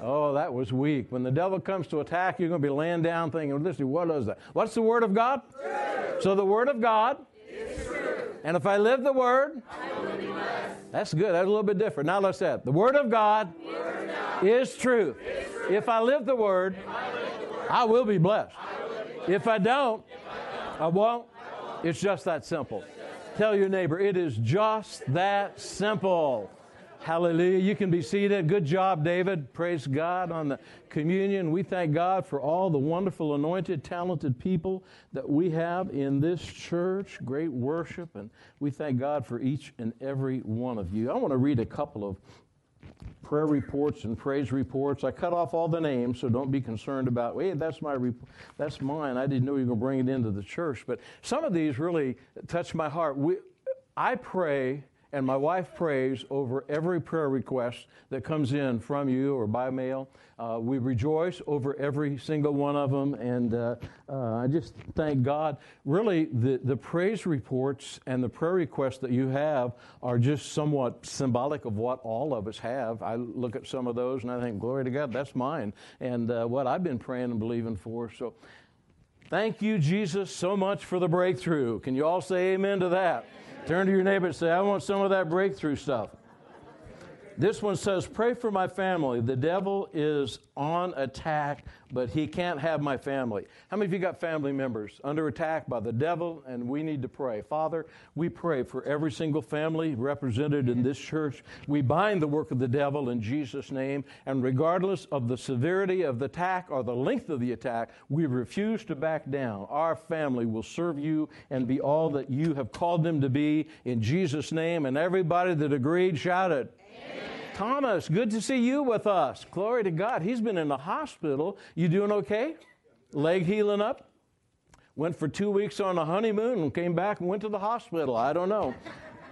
Oh, that was weak. When the devil comes to attack, you're going to be laying down thinking, listen, what is that? What's the Word of God? True. So the Word of God is true. And if I live the Word, that's good. That's a little bit different. Now let's say. The Word of God, Word is, true. is. If I live the Word, I, live the word. I will be blessed. I will be blessed. If I don't, if I, don't, I won't. It's just that simple. Tell your neighbor, it is just that simple. Hallelujah. You can be seated. Good job, David. Praise God on the communion. We thank God for all the wonderful, anointed, talented people that we have in this church. Great worship. And we thank God for each and every one of you. I want to read a couple of prayer reports and praise reports. I cut off all the names, so don't be concerned about, hey, that's my that's mine. I didn't know you were going to bring it into the church. But some of these really touch my heart. We, I pray and my wife prays over every prayer request that comes in from you or by mail. Uh, we rejoice over every single one of them, and uh, uh, I just thank God. Really, the, the praise reports and the prayer requests that you have are just somewhat symbolic of what all of us have. I look at some of those and I think, glory to God, that's mine, and uh, what I've been praying and believing for. So, thank you, Jesus, so much for the breakthrough. Can you all say amen to that? Turn to your neighbor and say, I want some of that breakthrough stuff. This one says, Pray for my family. The devil is on attack, but he can't have my family. How many of you got family members under attack by the devil? And we need to pray. Father, we pray for every single family represented in this church. We bind the work of the devil in Jesus' name. And regardless of the severity of the attack or the length of the attack, we refuse to back down. Our family will serve you and be all that you have called them to be in Jesus' name. And everybody that agreed shouted, Thomas, good to see you with us. Glory to God. He's been in the hospital. You doing okay? Leg healing up? Went for two weeks on a honeymoon and came back and went to the hospital. I don't know.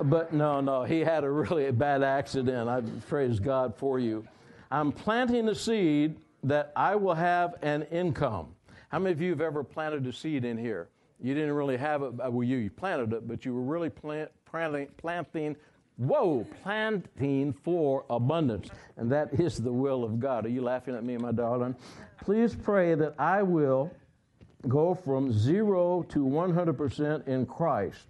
But no, no, he had a really bad accident. I praise God for you. I'm planting a seed that I will have an income. How many of you have ever planted a seed in here? You didn't really have it, well, you, you planted it, but you were really plant, planting, planting Whoa, planting for abundance. And that is the will of God. Are you laughing at me, my darling? Please pray that I will go from zero to 100% in Christ.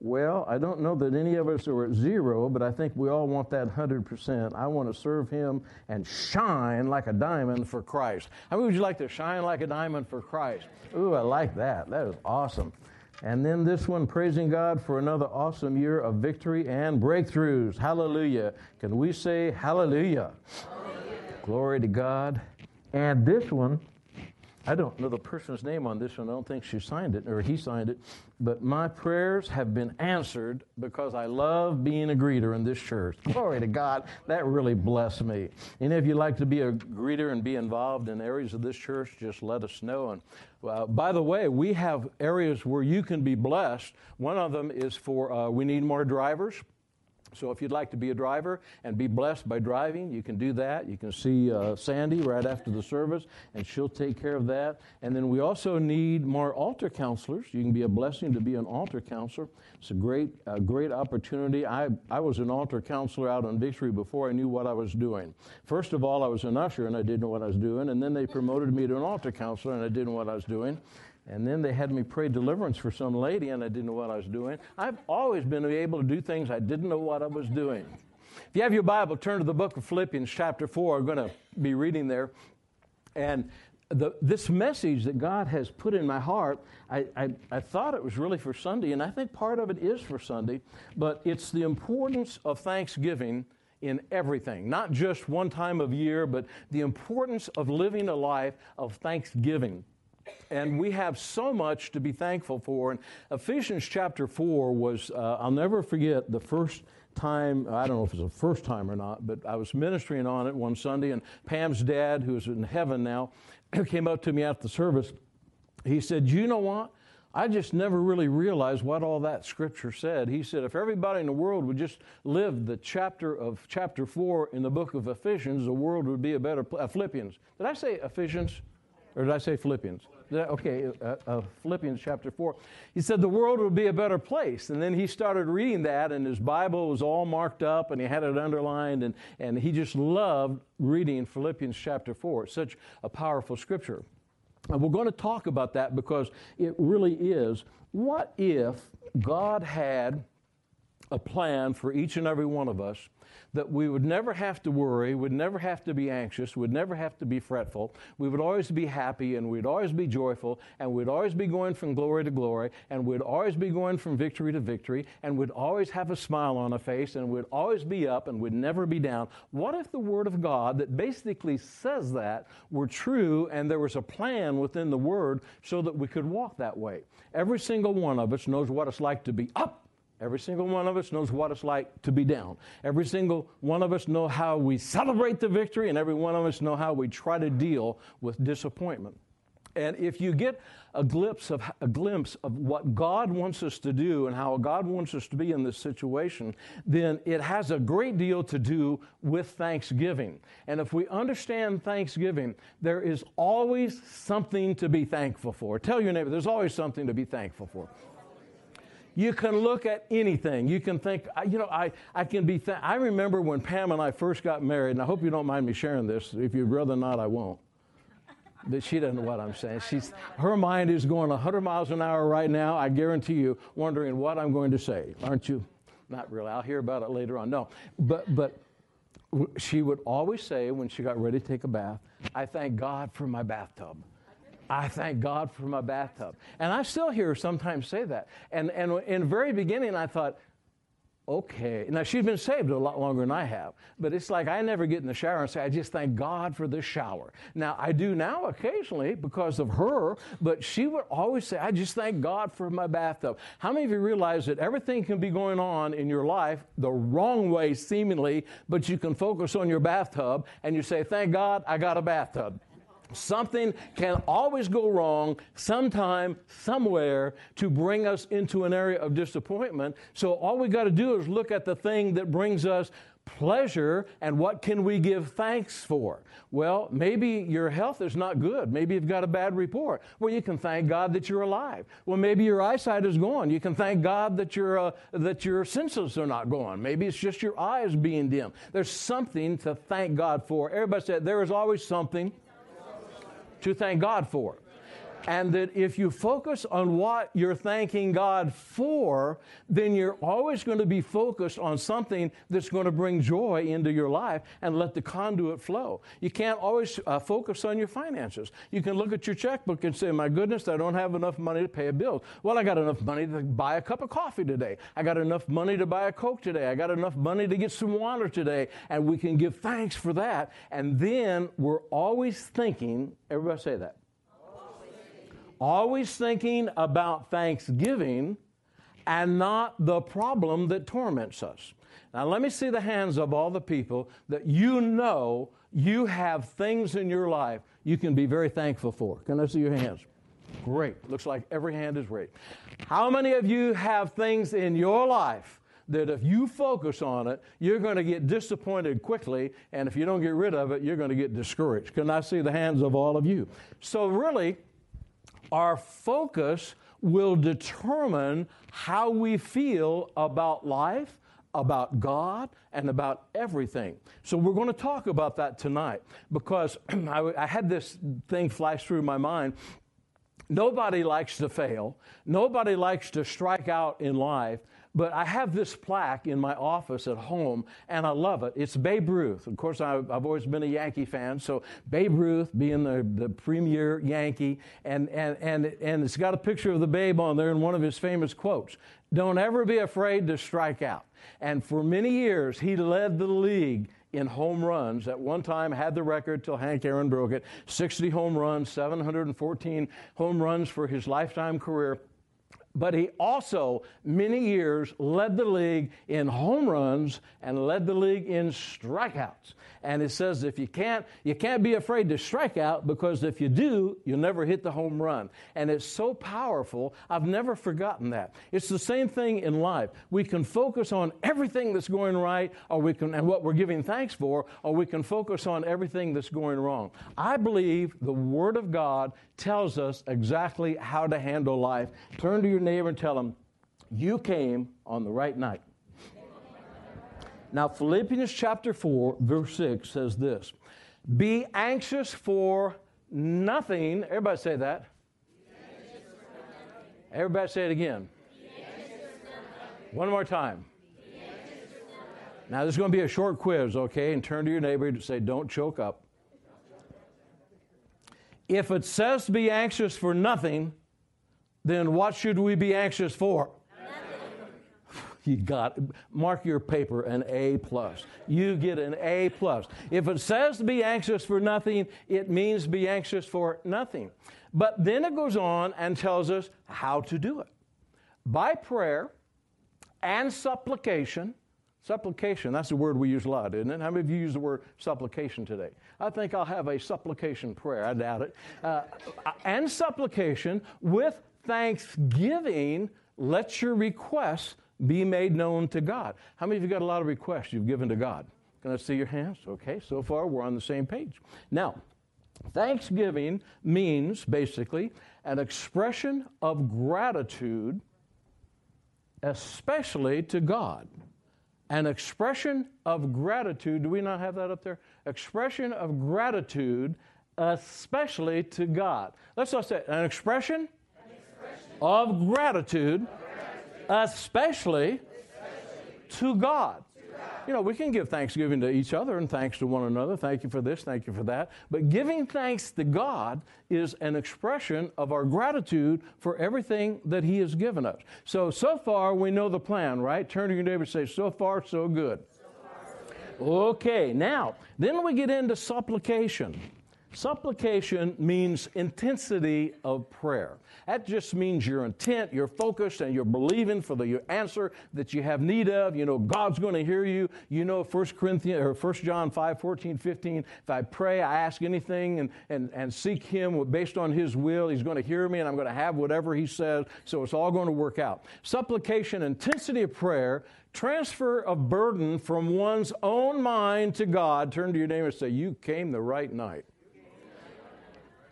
Well, I don't know that any of us are at zero, but I think we all want that 100%. I want to serve Him and shine like a diamond for Christ. How would you like to shine like a diamond for Christ? Ooh, I like that. That is awesome. And then this one, praising God for another awesome year of victory and breakthroughs. Hallelujah. Can we say hallelujah? hallelujah. Glory to God. And this one, I don't know the person's name on this one. I don't think she signed it or he signed it. But my prayers have been answered because I love being a greeter in this church. Glory to God. That really blessed me. And if you'd like to be a greeter and be involved in areas of this church, just let us know. And by the way, we have areas where you can be blessed. One of them is for uh, we need more drivers. So if you'd like to be a driver and be blessed by driving, you can do that. You can see uh, Sandy right after the service, and she'll take care of that. And then we also need more altar counselors. You can be a blessing to be an altar counselor. It's a great, great opportunity. I, I was an altar counselor out on Victory before I knew what I was doing. First of all, I was an usher, and I didn't know what I was doing. And then they promoted me to an altar counselor, and I didn't know what I was doing. And then they had me pray deliverance for some lady, and I didn't know what I was doing. I've always been able to do things I didn't know what I was doing. If you have your Bible, turn to the book of Philippians, chapter 4. I'm going to be reading there. And the, this message that God has put in my heart, I, I, I, thought it was really for Sunday, and I think part of it is for Sunday, but it's the importance of Thanksgiving in everything, not just one time of year, but the importance of living a life of thanksgiving. And we have so much to be thankful for. And Ephesians chapter 4 was, uh, I'll never forget the first time, I don't know if it was the first time or not, but I was ministering on it one Sunday, and Pam's dad, who's in heaven now, came up to me after the service. He said, You know what? I just never really realized what all that scripture said. He said, if everybody in the world would just live the chapter of chapter 4 in the book of Ephesians, the world would be a better, uh, Philippians. Did I say Ephesians? Or did I say Philippians? Okay, uh, uh, Philippians chapter 4. He said the world would be a better place. And then he started reading that, and his Bible was all marked up, and he had it underlined, and, and he just loved reading Philippians chapter 4. It's such a powerful scripture. And we're going to talk about that because it really is. What if God had a plan for each and every one of us that we would never have to worry, would never have to be anxious, would never have to be fretful. We would always be happy and we'd always be joyful and we'd always be going from glory to glory and we'd always be going from victory to victory and we'd always have a smile on our face and we'd always be up and we'd never be down. What if the Word of God that basically says that were true and there was a plan within the Word so that we could walk that way? Every single one of us knows what it's like to be up Every single one of us knows what it's like to be down. Every single one of us know how we celebrate the victory, and every one of us know how we try to deal with disappointment. And if you get a glimpse of a glimpse of what God wants us to do and how God wants us to be in this situation, then it has a great deal to do with Thanksgiving. And if we understand Thanksgiving, there is always something to be thankful for. Tell your neighbor, there's always something to be thankful for. You can look at anything. You can think, you know, I, I can be. Th- I remember when Pam and I first got married, and I hope you don't mind me sharing this. If you'd rather not, I won't. But she doesn't know what I'm saying. She's, her mind is going 100 miles an hour right now, I guarantee you, wondering what I'm going to say. Aren't you? Not really. I'll hear about it later on. No. But, but she would always say when she got ready to take a bath, I thank God for my bathtub. I thank God for my bathtub. And I still hear her sometimes say that. And, and in the very beginning, I thought, okay. Now, she's been saved a lot longer than I have, but it's like I never get in the shower and say, I just thank God for this shower. Now, I do now occasionally because of her, but she would always say, I just thank God for my bathtub. How many of you realize that everything can be going on in your life the wrong way, seemingly, but you can focus on your bathtub and you say, Thank God I got a bathtub. Something can always go wrong sometime, somewhere, to bring us into an area of disappointment. So all we got to do is look at the thing that brings us pleasure and what can we give thanks for? Well, maybe your health is not good. Maybe you've got a bad report. Well, you can thank God that you're alive. Well, maybe your eyesight is gone. You can thank God that your uh, that your senses are not gone. Maybe it's just your eyes being dim. There's something to thank God for. Everybody said there is always something to thank God for. And that if you focus on what you're thanking God for, then you're always going to be focused on something that's going to bring joy into your life and let the conduit flow. You can't always uh, focus on your finances. You can look at your checkbook and say, My goodness, I don't have enough money to pay a bill. Well, I got enough money to buy a cup of coffee today. I got enough money to buy a Coke today. I got enough money to get some water today. And we can give thanks for that. And then we're always thinking, everybody say that always thinking about thanksgiving and not the problem that torments us. Now, let me see the hands of all the people that you know you have things in your life you can be very thankful for. Can I see your hands? Great. Looks like every hand is raised. How many of you have things in your life that if you focus on it, you're going to get disappointed quickly, and if you don't get rid of it, you're going to get discouraged? Can I see the hands of all of you? So, really, our focus will determine how we feel about life, about God, and about everything. So, we're going to talk about that tonight because I, I had this thing flash through my mind. Nobody likes to fail, nobody likes to strike out in life. But I have this plaque in my office at home, and I love it. It's Babe Ruth. Of course, I've, I've always been a Yankee fan, so Babe Ruth being the, the premier Yankee, and, and, and, and it's got a picture of the Babe on there in one of his famous quotes Don't ever be afraid to strike out. And for many years, he led the league in home runs. At one time, had the record till Hank Aaron broke it 60 home runs, 714 home runs for his lifetime career. But he also, many years, led the league in home runs and led the league in strikeouts. And it says if you can't, you can't be afraid to strike out because if you do, you'll never hit the home run. And it's so powerful. I've never forgotten that. It's the same thing in life. We can focus on everything that's going right, or we can, and what we're giving thanks for, or we can focus on everything that's going wrong. I believe the Word of God tells us exactly how to handle life. Turn to your neighbor and tell them, You came on the right night. Now, Philippians chapter 4, verse 6 says this Be anxious for nothing. Everybody say that. Everybody say it again. One more time. Now, this is going to be a short quiz, okay? And turn to your neighbor and say, Don't choke up. If it says to be anxious for nothing, then what should we be anxious for? you got mark your paper an A plus. You get an A plus. If it says to be anxious for nothing, it means be anxious for nothing. But then it goes on and tells us how to do it. By prayer and supplication. Supplication, that's the word we use a lot, isn't it? How many of you use the word supplication today? I think I'll have a supplication prayer. I doubt it. Uh, and supplication with thanksgiving, let your requests be made known to God. How many of you got a lot of requests you've given to God? Can I see your hands? Okay, so far we're on the same page. Now, thanksgiving means basically an expression of gratitude, especially to God. An expression of gratitude, do we not have that up there? Expression of gratitude, especially to God. Let's all say an expression of gratitude especially, to God. You know, we can give thanksgiving to each other and thanks to one another. Thank you for this, thank you for that. But giving thanks to God is an expression of our gratitude for everything that He has given us. So, so far we know the plan, right? Turn to your neighbor and say, So far, so good. Okay, now, then we get into supplication. Supplication means intensity of prayer. That just means you're intent, you're focused, and you're believing for the answer that you have need of. You know, God's going to hear you. You know, 1 Corinthians or 1 John 5, 14, 15. If I pray, I ask anything and, and, and seek Him based on His will, He's going to hear me and I'm going to have whatever He says. So it's all going to work out. Supplication, intensity of prayer, transfer of burden from one's own mind to God. Turn to your neighbor and say, You came the right night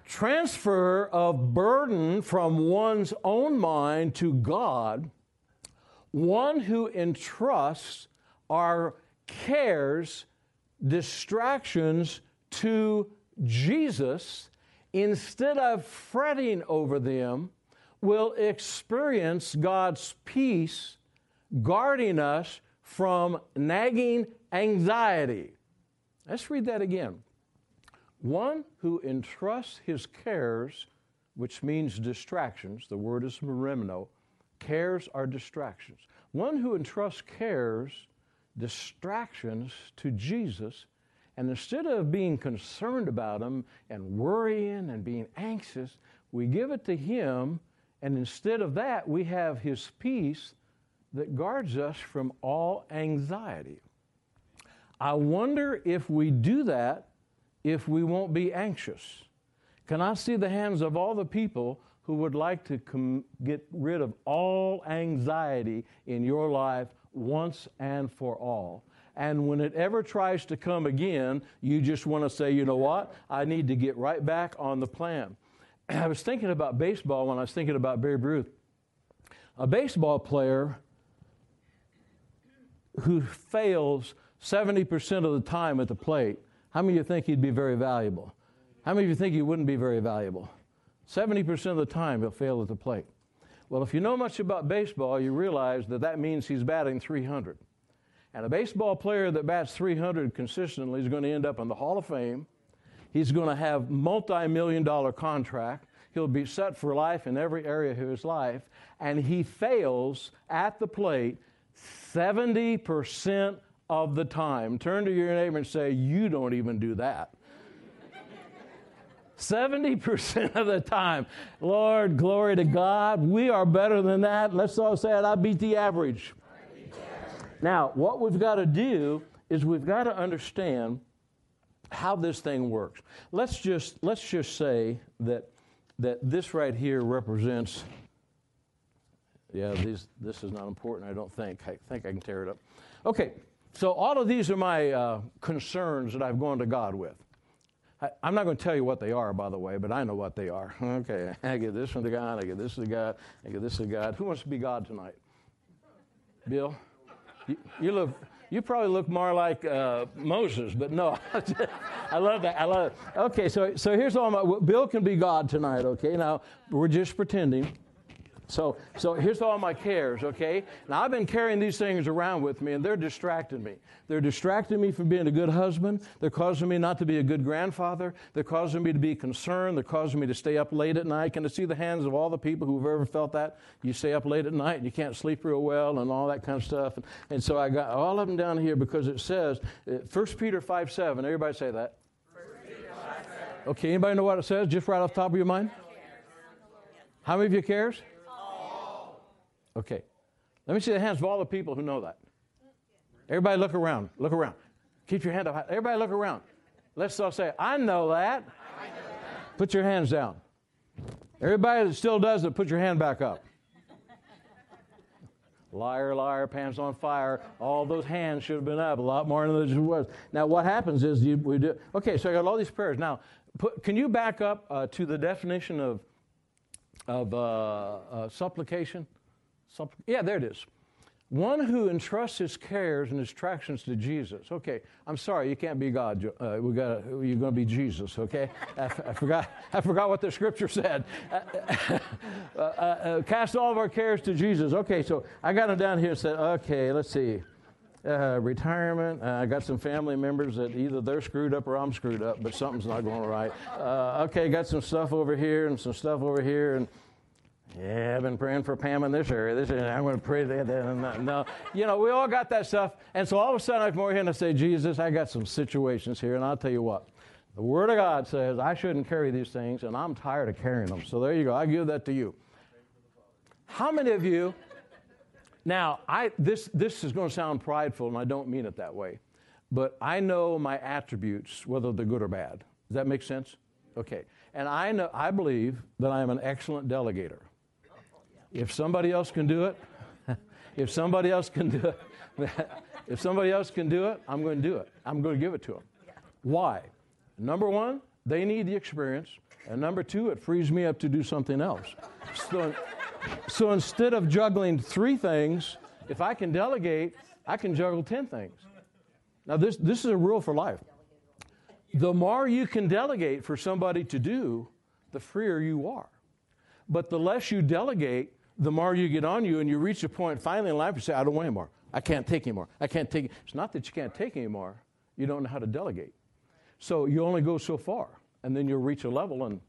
transfer of burden from one's own mind to God, one who entrusts our cares, distractions to Jesus instead of fretting over them, will experience God's peace guarding us from nagging anxiety. Let's read that again. One who entrusts his cares, which means distractions, the word is merimno, cares are distractions. One who entrusts cares, distractions to Jesus, and instead of being concerned about them and worrying and being anxious, we give it to Him, and instead of that, we have His peace that guards us from all anxiety. I wonder if we do that if we won't be anxious. Can I see the hands of all the people who would like to com- get rid of all anxiety in your life once and for all? And when it ever tries to come again, you just want to say, you know what? I need to get right back on the plan. I was thinking about baseball when I was thinking about Babe Ruth. A baseball player who fails 70% of the time at the plate how many of you think he'd be very valuable? How many of you think he wouldn't be very valuable? 70% of the time he'll fail at the plate. Well, if you know much about baseball, you realize that that means he's batting 300. And a baseball player that bats 300 consistently is going to end up in the Hall of Fame. He's going to have multi-million dollar contract. He'll be set for life in every area of his life. And he fails at the plate 70% of the time. Turn to your neighbor and say, You don't even do that. 70% of the time. Lord, glory to God. We are better than that. Let's all say it. I beat the average. Now, what we've got to do is we've got to understand how this thing works. Let's just let's just say that that this right here represents yeah, these, this is not important, I don't think. I think I can tear it up. Okay, so all of these are my uh, concerns that I've gone to God with. I, am not going to tell you what they are, by the way, but I know what they are. Okay, I give this one to God, I give this to God, I give this to God. Who wants to be God tonight? Bill? You, you look. You probably look more like uh, Moses, but no. I love that. I love it. Okay, so so here's all my. Bill can be God tonight. Okay, now we're just pretending. So, so here's all my cares, okay? Now, I've been carrying these things around with me, and they're distracting me. They're distracting me from being a good husband. They're causing me not to be a good grandfather. They're causing me to be concerned. They're causing me to stay up late at night. Can I see the hands of all the people who've ever felt that? You stay up late at night and you can't sleep real well and all that kind of stuff. And, and so I got all of them down here because it says, uh, 1 Peter 5 7. Everybody say that. Okay, anybody know what it says just right off the top of your mind? How many of you cares? Okay. Let me see the hands of all the people who know that. Everybody look around. Look around. Keep your hand up. Everybody look around. Let's all say, I know that. I know that. Put your hands down. Everybody that still does it, put your hand back up. liar, liar, pants on fire. All those hands should have been up a lot more than it was. Now, what happens is you, we do. Okay, so I got all these prayers. Now, put, can you back up uh, to the definition of of uh, uh, supplication? Yeah, there it is. One who entrusts his cares and his attractions to Jesus. Okay, I'm sorry, you can't be God. Uh, we got you're going to be Jesus. Okay, I, forgot. I forgot what the scripture said. Uh, uh, uh, cast all of our cares to Jesus. Okay, so I got them down here and said, okay, let's see. Uh, retirement. Uh, I got some family members that either they're screwed up or I'm screwed up, but something's not going right. Okay, got some stuff over here and some stuff over here, and yeah, I've been praying for Pam in this area. This area. I'm going to pray that. that no, you know, we all got that stuff. And so all of a sudden, I come over here and I say, Jesus, I got some situations here, and I'll tell you what. The Word of God says I shouldn't carry these things, and I'm tired of carrying them. So there you go. I give that to you. How many of you? Now, I this this is going to sound prideful, and I don't mean it that way, but I know my attributes, whether they're good or bad. Does that make sense? Okay. And I know I believe that I am an excellent delegator. If somebody else can do it, if somebody else can do it, if somebody else can do it, I'm going to do it. I'm going to give it to them. Why? Number one, they need the experience. And number two, it frees me up to do something else. So, so instead of juggling three things, if I can delegate, I can juggle 10 things. Now, this, this is a rule for life. The more you can delegate for somebody to do, the freer you are. But the less you delegate, the more you get on you, and you reach a point finally in life, you say, I don't want anymore. I can't take anymore. I can't take. It's not that you can't take anymore. You don't know how to delegate. So you only go so far, and then you'll reach a level, and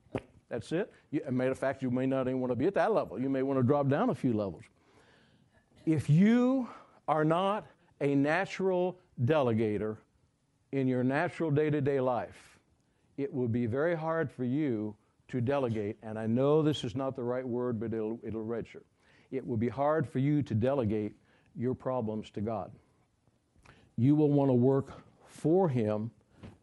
that's it. You, as a matter of fact, you may not even want to be at that level. You may want to drop down a few levels. If you are not a natural delegator in your natural day to day life, it will be very hard for you to delegate, and I know this is not the right word, but it'll, it'll register. It will be hard for you to delegate your problems to God. You will want to work for Him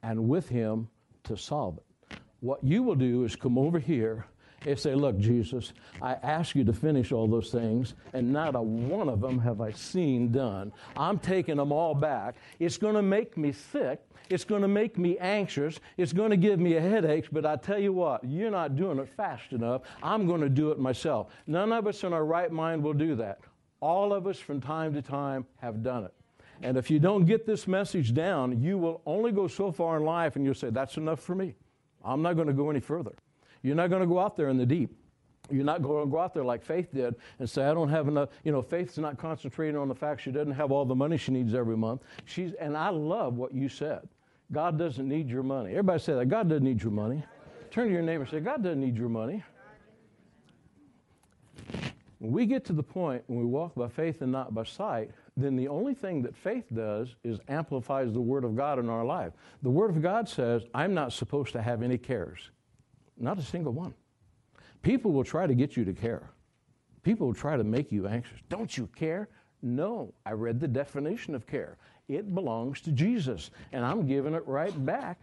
and with Him to solve it. What you will do is come over here and say, Look, Jesus, I ask you to finish all those things, and not a one of them have I seen done. I'm taking them all back. It's going to make me sick. It's going to make me anxious. It's going to give me a headache, but I tell you what, you're not doing it fast enough. I'm going to do it myself. None of us in our right mind will do that. All of us from time to time have done it. And if you don't get this message down, you will only go so far in life and you'll say, That's enough for me. I'm not going to go any further. You're not going to go out there in the deep. You're not going to go out there like Faith did and say, I don't have enough. You know, Faith's not concentrating on the fact she doesn't have all the money she needs every month. She's, and I love what you said. God doesn't need your money. Everybody say that. God doesn't need your money. Turn to your neighbor and say, God doesn't need your money. When we get to the point when we walk by faith and not by sight, then the only thing that faith does is amplifies the Word of God in our life. The Word of God says, I'm not supposed to have any cares. Not a single one. People will try to get you to care. People will try to make you anxious. Don't you care? No, I read the definition of care. It belongs to Jesus, and I'm giving it right back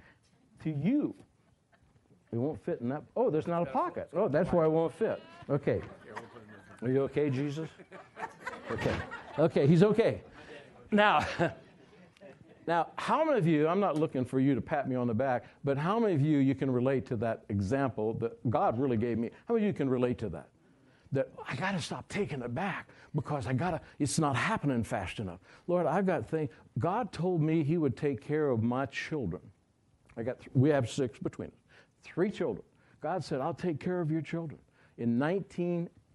to you. It won't fit in that. Oh, there's not a pocket. Oh, that's why it won't fit. Okay. Are you okay, Jesus? Okay. Okay, he's okay. Now, now, how many of you, I'm not looking for you to pat me on the back, but how many of you you can relate to that example that God really gave me? How many of you can relate to that? That I got to stop taking it back because I got to, it's not happening fast enough. Lord, I've got things. God told me He would take care of my children. I got, we have six between us, three children. God said, I'll take care of your children. In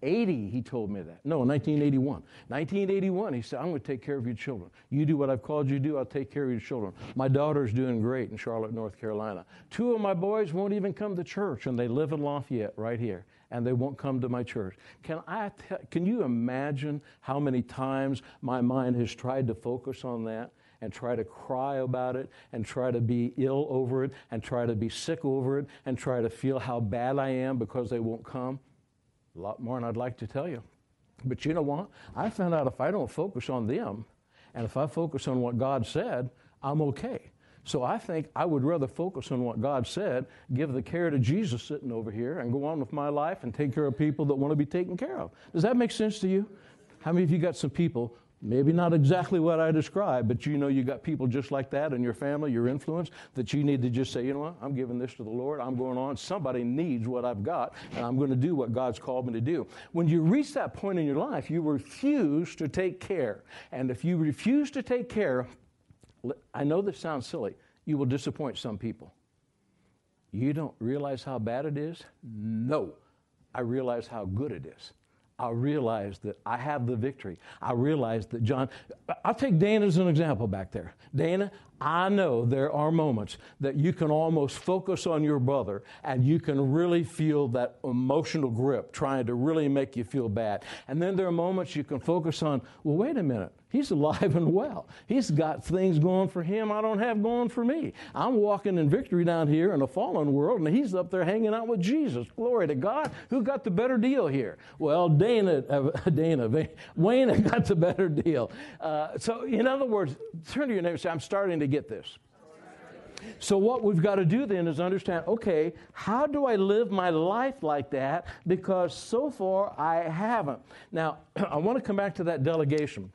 1980, He told me that. No, 1981. 1981, He said, I'm going to take care of your children. You do what I've called you to do, I'll take care of your children. My daughter's doing great in Charlotte, North Carolina. Two of my boys won't even come to church, and they live in Lafayette right here and they won't come to my church. Can, I can you imagine how many times my mind has tried to focus on that and try to cry about it and try to be ill over it and try to be sick over it and try to feel how bad I am because they won't come? A lot more than I'd like to tell you. But you know what? I found out if I don't focus on them and if I focus on what God said, I'm okay. So I think I would rather focus on what God said, give the care to Jesus sitting over here, and go on with my life and take care of people that want to be taken care of. Does that make sense to you? How many of you got some people, maybe not exactly what I described, but you know you got people just like that in your family, your influence, that you need to just say, you know what, I'm giving this to the Lord, I'm going on. Somebody needs what I've got, and I'm going to do what God's called me to do. When you reach that point in your life, you refuse to take care. And if you refuse to take care, I know this sounds silly, you will disappoint some people. You don't realize how bad it is? No. I realize how good it is. I realize that I have the victory. I realize that John, I'll take Dana as an example back there. Dana, I know there are moments that you can almost focus on your brother and you can really feel that emotional grip trying to really make you feel bad. And then there are moments you can focus on, well, wait a minute. He's alive and well. He's got things going for him I don't have going for me. I'm walking in victory down here in a fallen world, and he's up there hanging out with Jesus. Glory to God. Who got the better deal here? Well, Dana, uh, Dana, Wayne got the better deal. Uh, so, in other words, turn to your neighbor and say, I'm starting to get this. So, what we've got to do then is understand okay, how do I live my life like that? Because so far I haven't. Now, I want to come back to that delegation.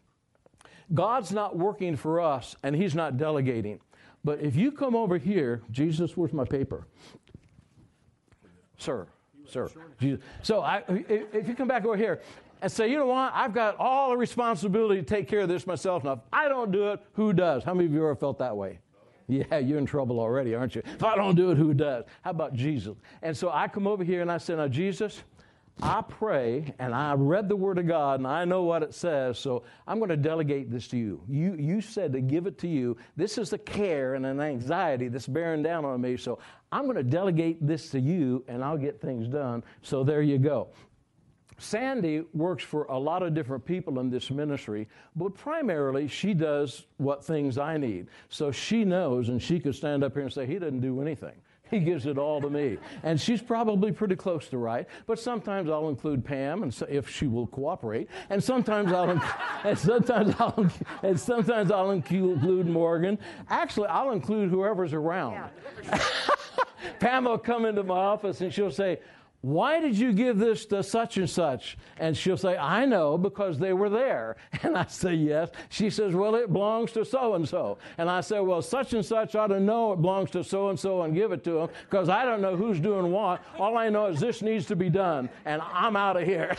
God's not working for us and He's not delegating. But if you come over here, Jesus, where's my paper? Sir, sir. Jesus. So I, if you come back over here and say, you know what, I've got all the responsibility to take care of this myself. Now, if I don't do it, who does? How many of you ever felt that way? Yeah, you're in trouble already, aren't you? If I don't do it, who does? How about Jesus? And so I come over here and I say, now, Jesus, I pray and I read the Word of God and I know what it says, so I'm going to delegate this to you. You, you said to give it to you. This is a care and an anxiety that's bearing down on me, so I'm going to delegate this to you and I'll get things done. So there you go. Sandy works for a lot of different people in this ministry, but primarily she does what things I need. So she knows, and she could stand up here and say, He doesn't do anything. He gives it all to me. And she's probably pretty close to right, but sometimes I'll include Pam and so, if she will cooperate. And sometimes I'll and sometimes I'll and sometimes I'll include Morgan. Actually, I'll include whoever's around. Yeah. Pam will come into my office and she'll say, why did you give this to such and such? And she'll say, I know because they were there. And I say, Yes. She says, Well, it belongs to so and so. And I say, Well, such and such ought to know it belongs to so and so and give it to them because I don't know who's doing what. All I know is this needs to be done, and I'm out of here.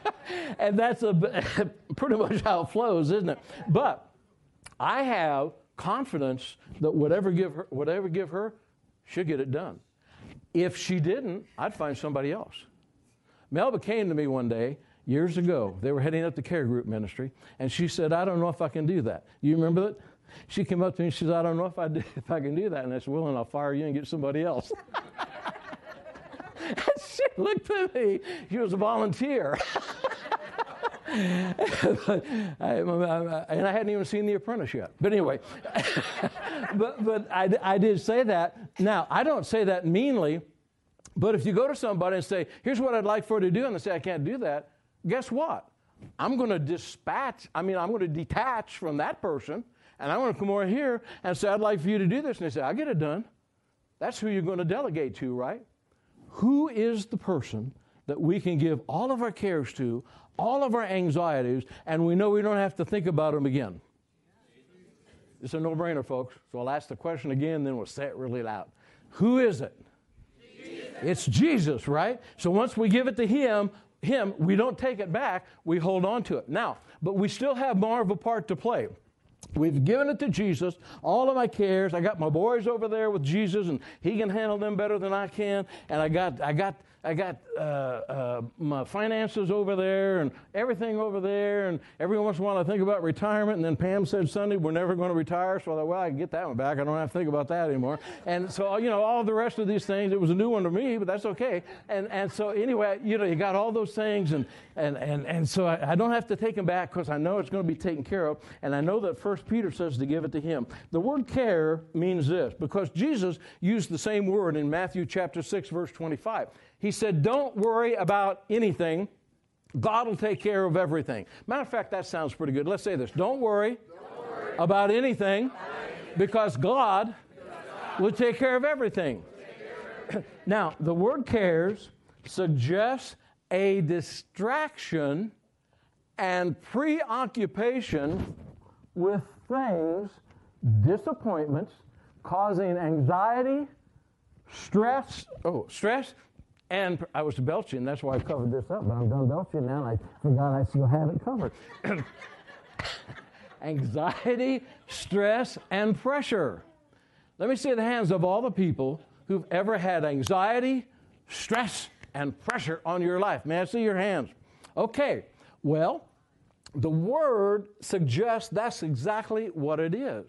and that's a, pretty much how it flows, isn't it? But I have confidence that whatever give her, whatever give her, she'll get it done. If she didn't, I'd find somebody else. Melba came to me one day years ago. They were heading up the care group ministry, and she said, I don't know if I can do that. You remember that? She came up to me and she said, I don't know if I, do, if I can do that. And I said, Well, then I'll fire you and get somebody else. she looked at me. She was a volunteer. I, and I hadn't even seen The Apprentice yet. But anyway, but, but I, I did say that. Now, I don't say that meanly. But if you go to somebody and say, here's what I'd like for you to do, and they say, I can't do that, guess what? I'm going to dispatch, I mean, I'm going to detach from that person, and I'm going to come over here and say, I'd like for you to do this. And they say, I'll get it done. That's who you're going to delegate to, right? Who is the person that we can give all of our cares to, all of our anxieties, and we know we don't have to think about them again? It's a no brainer, folks. So I'll ask the question again, then we'll say it really loud. Who is it? Jesus. It's Jesus, right? So once we give it to Him, Him, we don't take it back, we hold on to it. Now, but we still have more of a part to play. We've given it to Jesus, all of my cares. I got my boys over there with Jesus, and He can handle them better than I can. And I got, I got I got uh, uh, my finances over there and everything over there, and every once in a while I think about retirement. And then Pam said Sunday we're never going to retire, so I thought, well, I can get that one back. I don't have to think about that anymore. And so you know, all the rest of these things, it was a new one to me, but that's okay. And and so anyway, you know, you got all those things, and and and and so I, I don't have to take them back because I know it's going to be taken care of, and I know that First Peter says to give it to Him. The word care means this because Jesus used the same word in Matthew chapter six, verse twenty-five. He said, Don't worry about anything. God will take care of everything. Matter of fact, that sounds pretty good. Let's say this Don't worry, Don't worry about anything because God will take care of everything. now, the word cares suggests a distraction and preoccupation with things, disappointments, causing anxiety, stress, oh, stress, and I was belching, that's why I covered this up, but I'm done belching now, and I forgot I still have it covered. Anxiety, stress, and pressure. Let me see the hands of all the people who've ever had anxiety, stress, and pressure on your life. May I see your hands? Okay, well, the word suggests that's exactly what it is.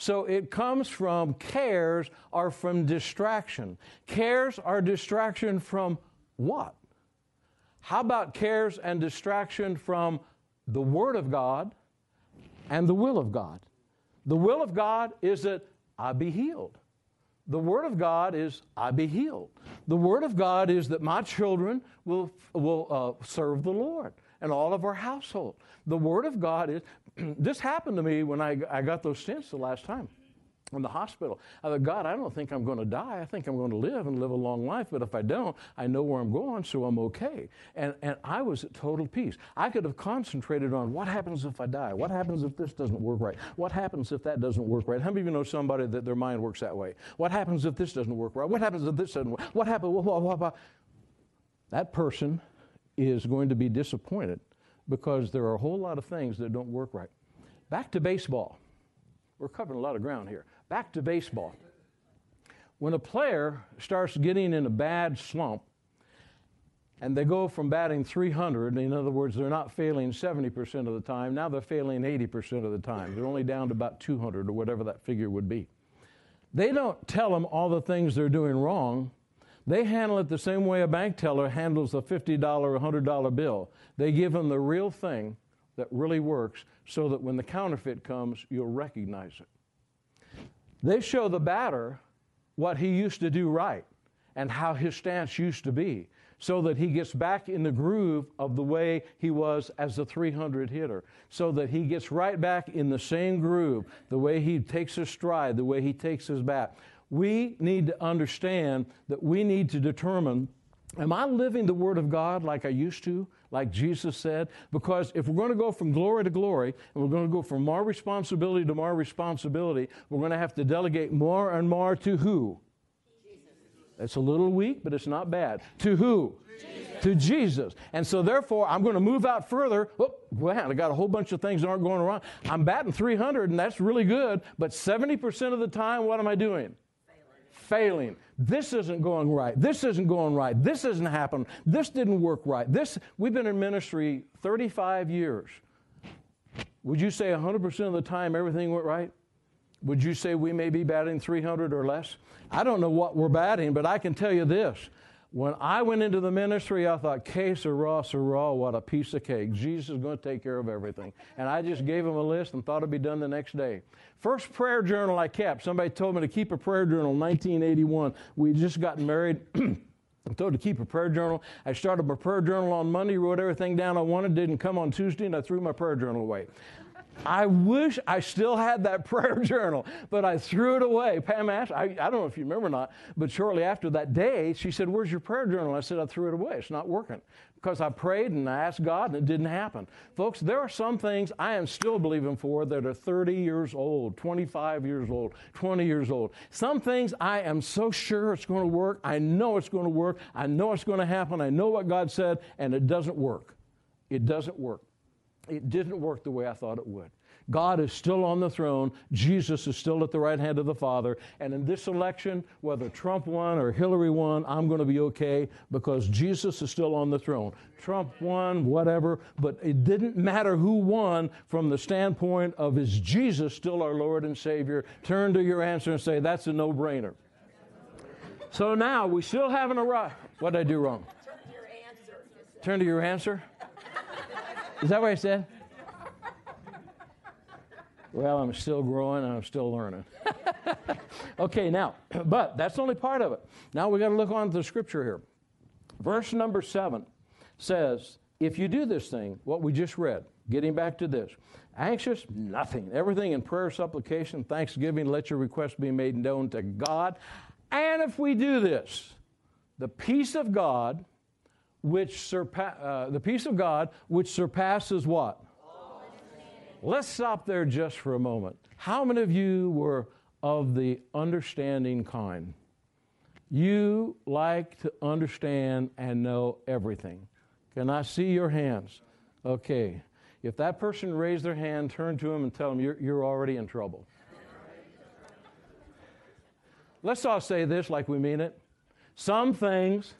So it comes from cares or from distraction. Cares are distraction from what? How about cares and distraction from the Word of God and the will of God? The will of God is that I be healed. The Word of God is, I be healed. The Word of God is that my children will, will uh, serve the Lord and all of our household. The Word of God is, this happened to me when I, I got those stents the last time in the hospital. I thought, God, I don't think I'm going to die. I think I'm going to live and live a long life. But if I don't, I know where I'm going, so I'm okay. And, and I was at total peace. I could have concentrated on what happens if I die? What happens if this doesn't work right? What happens if that doesn't work right? How many of you know somebody that their mind works that way? What happens if this doesn't work right? What happens if this doesn't work? What happens? Blah, blah, blah, that person is going to be disappointed because there are a whole lot of things that don't work right. Back to baseball. We're covering a lot of ground here. Back to baseball. When a player starts getting in a bad slump, and they go from batting 300, in other words, they're not failing 70% of the time, now they're failing 80% of the time. They're only down to about 200 or whatever that figure would be. They don't tell them all the things they're doing wrong. They handle it the same way a bank teller handles a $50 or $100 bill. They give them the real thing that really works so that when the counterfeit comes, you'll recognize it. They show the batter what he used to do right and how his stance used to be so that he gets back in the groove of the way he was as a 300 hitter, so that he gets right back in the same groove, the way he takes his stride, the way he takes his bat we need to understand that we need to determine Am I living the Word of God like I used to, like Jesus said? Because if we're going to go from glory to glory, and we're going to go from more responsibility to more responsibility, we're going to have to delegate more and more to who? Jesus. It's a little weak, but it's not bad. To who? Jesus. To Jesus. And so, therefore, I'm going to move out further. Oh, wow, I got a whole bunch of things that aren't going around. I'm batting 300, and that's really good, but 70% of the time, what am I doing? Failing. This isn't going right. This isn't going right. This isn't happening. This didn't work right. This we've been in ministry 35 years. Would you say 100% of the time everything went right? Would you say we may be batting 300 or less? I don't know what we're batting, but I can tell you this. When I went into the ministry, I thought, raw, or raw, what a piece of cake. Jesus is going to take care of everything. And I just gave him a list and thought it'd be done the next day. First prayer journal I kept, somebody told me to keep a prayer journal, 1981. We just got married. I'm told to keep a prayer journal. I started my prayer journal on Monday, wrote everything down I wanted, didn't come on Tuesday, and I threw my prayer journal away. I wish I still had that prayer journal, but I threw it away. Pam asked, I, I, don't know if you remember or not, but shortly after that day, she said, Where's your prayer journal? I said, I threw it away. It's not working because I prayed and I asked God and it didn't happen. Folks, there are some things I am still believing for that are 30 years old, 25 years old, 20 years old. Some things I am so sure it's going to work. I know it's going to work. I know it's going to happen. I know what God said, and it doesn't work. It doesn't work. It didn't work the way I thought it would. God is still on the throne. Jesus is still at the right hand of the Father. And in this election, whether Trump won or Hillary won, I'm going to be okay because Jesus is still on the throne. Trump won, whatever, but it didn't matter who won from the standpoint of is Jesus still our Lord and Savior? Turn to your answer and say, that's a no brainer. So now we still haven't arrived. What did I do wrong? Turn to your answer. Turn to your answer? Is that what I said? Well, I'm still growing and I'm still learning. okay, now, but that's only part of it. Now we got to look on to the scripture here. Verse number seven says, If you do this thing, what we just read, getting back to this, anxious, nothing, everything in prayer, supplication, thanksgiving, let your requests be made known to God. And if we do this, the peace of God, which surpa- uh, the peace of God, which surpasses what? Let's stop there just for a moment. How many of you were of the understanding kind? You like to understand and know everything. Can I see your hands? Okay. If that person raised their hand, turn to them and tell them you're, you're already in trouble. Let's all say this like we mean it. Some things, Some things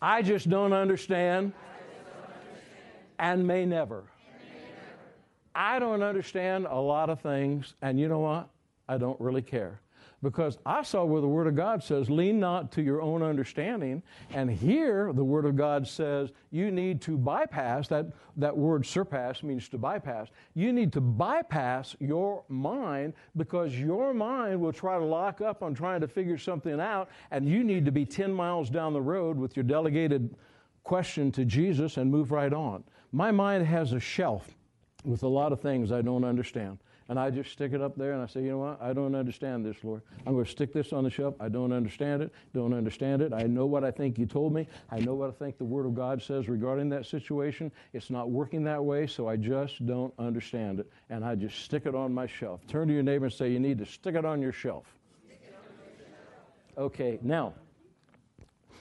I just don't understand just don't understand and may never. and may never. I don't understand a lot of things, and you know what? I don't really care. Because I saw where the Word of God says, lean not to your own understanding. And here, the Word of God says, you need to bypass that, that word surpass means to bypass. You need to bypass your mind because your mind will try to lock up on trying to figure something out, and you need to be 10 miles down the road with your delegated question to Jesus and move right on. My mind has a shelf with a lot of things I don't understand. And I just stick it up there and I say, you know what? I don't understand this, Lord. I'm going to stick this on the shelf. I don't understand it. Don't understand it. I know what I think you told me. I know what I think the Word of God says regarding that situation. It's not working that way, so I just don't understand it. And I just stick it on my shelf. Turn to your neighbor and say, you need to stick it on your shelf. Okay, now,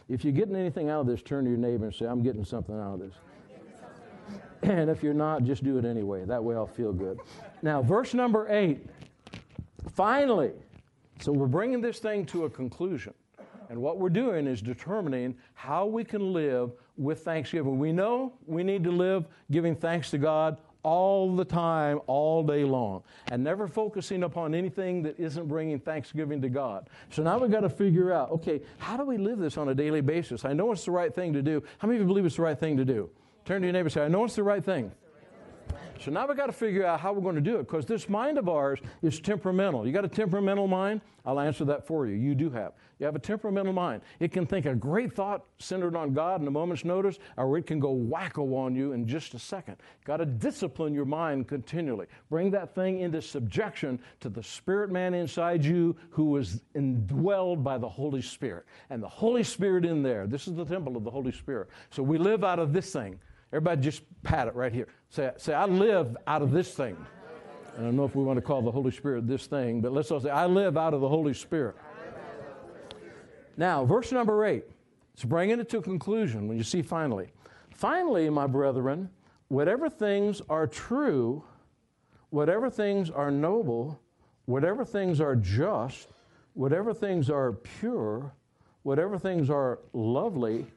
if you're getting anything out of this, turn to your neighbor and say, I'm getting something out of this. And if you're not, just do it anyway. That way I'll feel good. Now, verse number eight. Finally, so we're bringing this thing to a conclusion. And what we're doing is determining how we can live with thanksgiving. We know we need to live giving thanks to God all the time, all day long, and never focusing upon anything that isn't bringing thanksgiving to God. So now we've got to figure out okay, how do we live this on a daily basis? I know it's the right thing to do. How many of you believe it's the right thing to do? Turn to your neighbor and say, I know it's the right thing. So now we've got to figure out how we're going to do it because this mind of ours is temperamental. You got a temperamental mind? I'll answer that for you. You do have. You have a temperamental mind. It can think a great thought centered on God in a moment's notice, or it can go wacko on you in just a second. Got to discipline your mind continually. Bring that thing into subjection to the spirit man inside you who is indwelled by the Holy Spirit. And the Holy Spirit in there, this is the temple of the Holy Spirit. So we live out of this thing. Everybody just pat it right here. Say, say I live out of this thing. I don't know if we want to call the Holy Spirit this thing, but let's all say, I live out of the Holy Spirit. Now, verse number eight. It's bringing it to a conclusion when you see finally. Finally, my brethren, whatever things are true, whatever things are noble, whatever things are just, whatever things are pure, whatever things are lovely,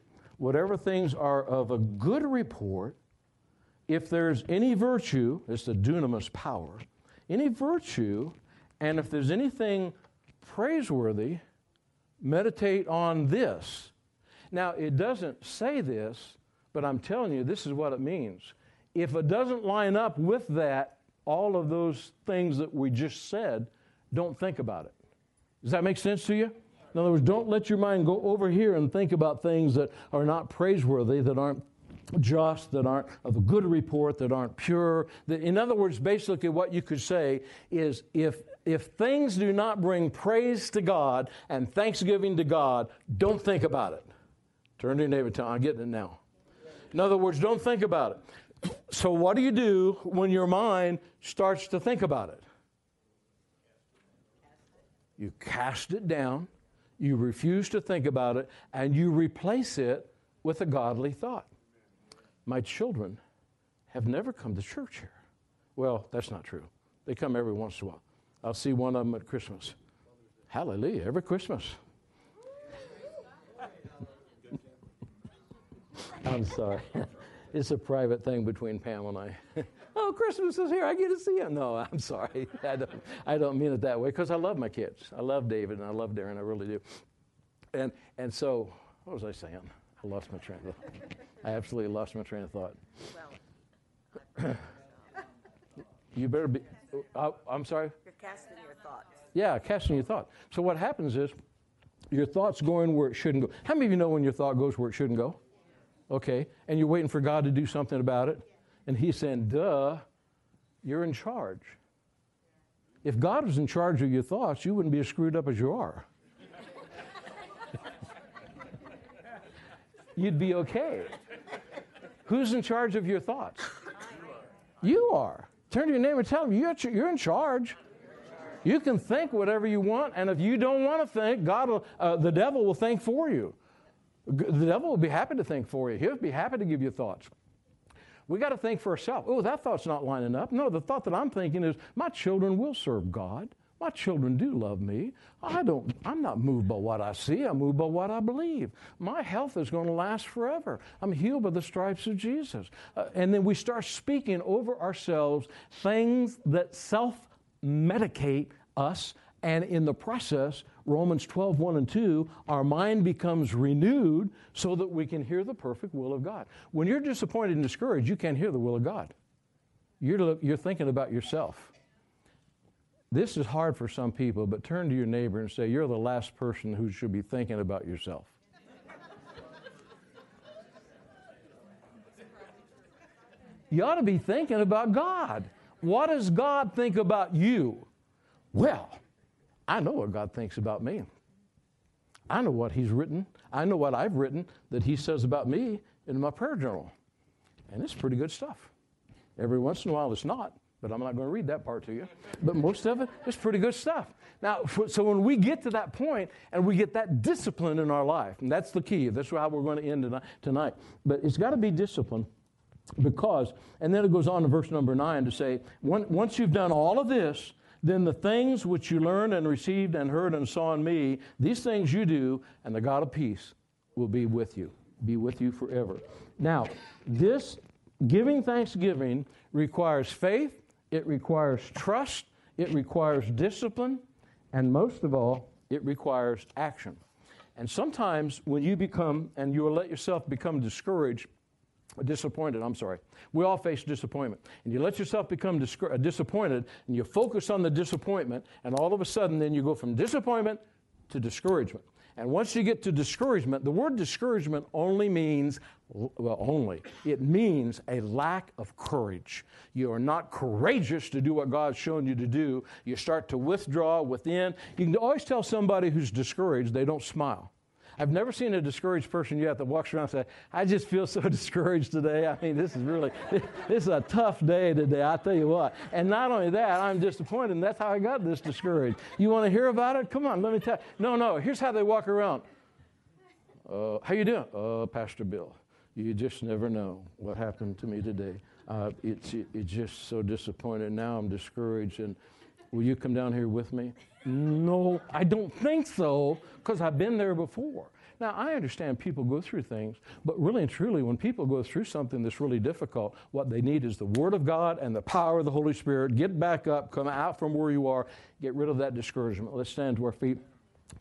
whatever things are of a good report, if there's any virtue, it's the dunamis power, any virtue, and if there's anything praiseworthy, meditate on this. Now, it doesn't say this, but I'm telling you, this is what it means. If it doesn't line up with that, all of those things that we just said, don't think about it. Does that make sense to you? In other words, don't let your mind go over here and think about things that are not praiseworthy, that aren't just, that aren't of a good report, that aren't pure. In other words, basically, what you could say is if, if things do not bring praise to God and thanksgiving to God, don't think about it. Turn to your neighbor, tell I'm getting it now. In other words, don't think about it. So, what do you do when your mind starts to think about it? You cast it down, you refuse to think about it, and you replace it with a godly thought. My children have never come to church here. Well, that's not true. They come every once in a while. I'll see one of them at Christmas. Hallelujah, every Christmas. I'm sorry. it's a private thing between Pam and I. oh, Christmas is here. I get to see him. No, I'm sorry. I don't, I don't mean it that way because I love my kids. I love David and I love Darren. I really do. And, and so, what was I saying? I lost my train of thought. I absolutely lost my train of thought. you better be. Uh, I'm sorry? You're casting your thoughts. Yeah, casting your thought. So what happens is your thought's going where it shouldn't go. How many of you know when your thought goes where it shouldn't go? Okay. And you're waiting for God to do something about it. And He's saying, duh, you're in charge. If God was in charge of your thoughts, you wouldn't be as screwed up as you are. You'd be okay. Who's in charge of your thoughts? You are. Turn to your neighbor and tell him you're, you're in charge. You can think whatever you want, and if you don't want to think, God will, uh, the devil will think for you. The devil will be happy to think for you. He'll be happy to give you thoughts. We got to think for ourselves. Oh, that thought's not lining up. No, the thought that I'm thinking is my children will serve God. My children do love me. I don't, I'm not moved by what I see. I'm moved by what I believe. My health is going to last forever. I'm healed by the stripes of Jesus. Uh, and then we start speaking over ourselves things that self medicate us. And in the process, Romans 12, 1 and 2, our mind becomes renewed so that we can hear the perfect will of God. When you're disappointed and discouraged, you can't hear the will of God. You're, you're thinking about yourself. This is hard for some people, but turn to your neighbor and say, You're the last person who should be thinking about yourself. you ought to be thinking about God. What does God think about you? Well, I know what God thinks about me. I know what He's written. I know what I've written that He says about me in my prayer journal. And it's pretty good stuff. Every once in a while, it's not but I'm not going to read that part to you. But most of it is pretty good stuff. Now, so when we get to that point and we get that discipline in our life, and that's the key, that's how we're going to end tonight. But it's got to be discipline because, and then it goes on to verse number nine to say, once you've done all of this, then the things which you learned and received and heard and saw in me, these things you do, and the God of peace will be with you, be with you forever. Now, this giving thanksgiving requires faith it requires trust, it requires discipline, and most of all, it requires action. And sometimes when you become, and you will let yourself become discouraged, disappointed, I'm sorry. We all face disappointment. And you let yourself become uh, disappointed, and you focus on the disappointment, and all of a sudden then you go from disappointment to discouragement. And once you get to discouragement, the word discouragement only means, well, only, it means a lack of courage. You are not courageous to do what God's shown you to do. You start to withdraw within. You can always tell somebody who's discouraged, they don't smile. I've never seen a discouraged person yet that walks around and says, I just feel so discouraged today. I mean, this is really, this is a tough day today, I tell you what. And not only that, I'm disappointed, and that's how I got this discouraged. You want to hear about it? Come on, let me tell you. No, no, here's how they walk around. Uh, how you doing? Uh, Pastor Bill, you just never know what happened to me today. Uh, it's, it, it's just so disappointed. Now I'm discouraged, and Will you come down here with me? No, I don't think so, because I've been there before. Now, I understand people go through things, but really and truly, when people go through something that's really difficult, what they need is the Word of God and the power of the Holy Spirit. Get back up, come out from where you are, get rid of that discouragement. Let's stand to our feet.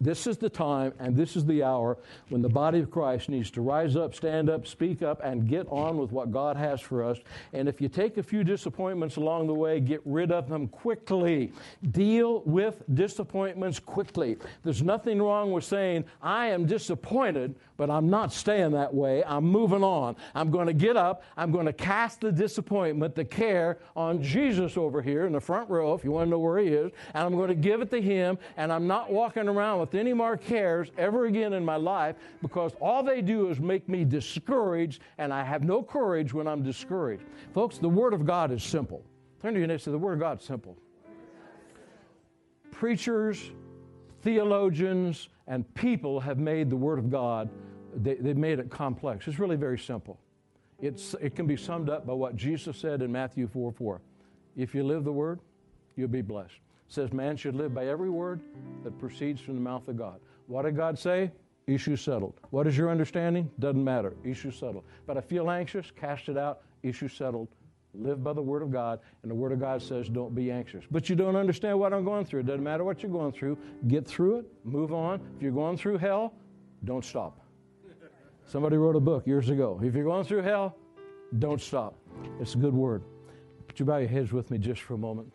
This is the time and this is the hour when the body of Christ needs to rise up, stand up, speak up, and get on with what God has for us. And if you take a few disappointments along the way, get rid of them quickly. Deal with disappointments quickly. There's nothing wrong with saying, I am disappointed, but I'm not staying that way. I'm moving on. I'm going to get up. I'm going to cast the disappointment, the care on Jesus over here in the front row, if you want to know where he is, and I'm going to give it to him, and I'm not walking around with any more cares ever again in my life because all they do is make me discouraged, and I have no courage when I'm discouraged. Folks, the Word of God is simple. Turn to your and say, The Word of God simple. Preachers, theologians, and people have made the Word of God, they, have made it complex. It's really very simple. It's, it can be summed up by what Jesus said in Matthew 4 4. If you live the Word, you'll be blessed. Says man should live by every word that proceeds from the mouth of God. What did God say? Issue settled. What is your understanding? Doesn't matter. Issue settled. But I feel anxious, cast it out, issue settled. Live by the Word of God, and the Word of God says, don't be anxious. But you don't understand what I'm going through. It doesn't matter what you're going through. Get through it, move on. If you're going through hell, don't stop. Somebody wrote a book years ago. If you're going through hell, don't stop. It's a good word. Could you bow your heads with me just for a moment?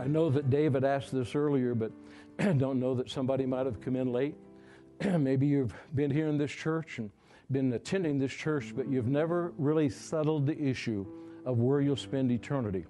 I know that David asked this earlier, but I don't know that somebody might have come in late. Maybe you've been here in this church and been attending this church, but you've never really settled the issue of where you'll spend eternity.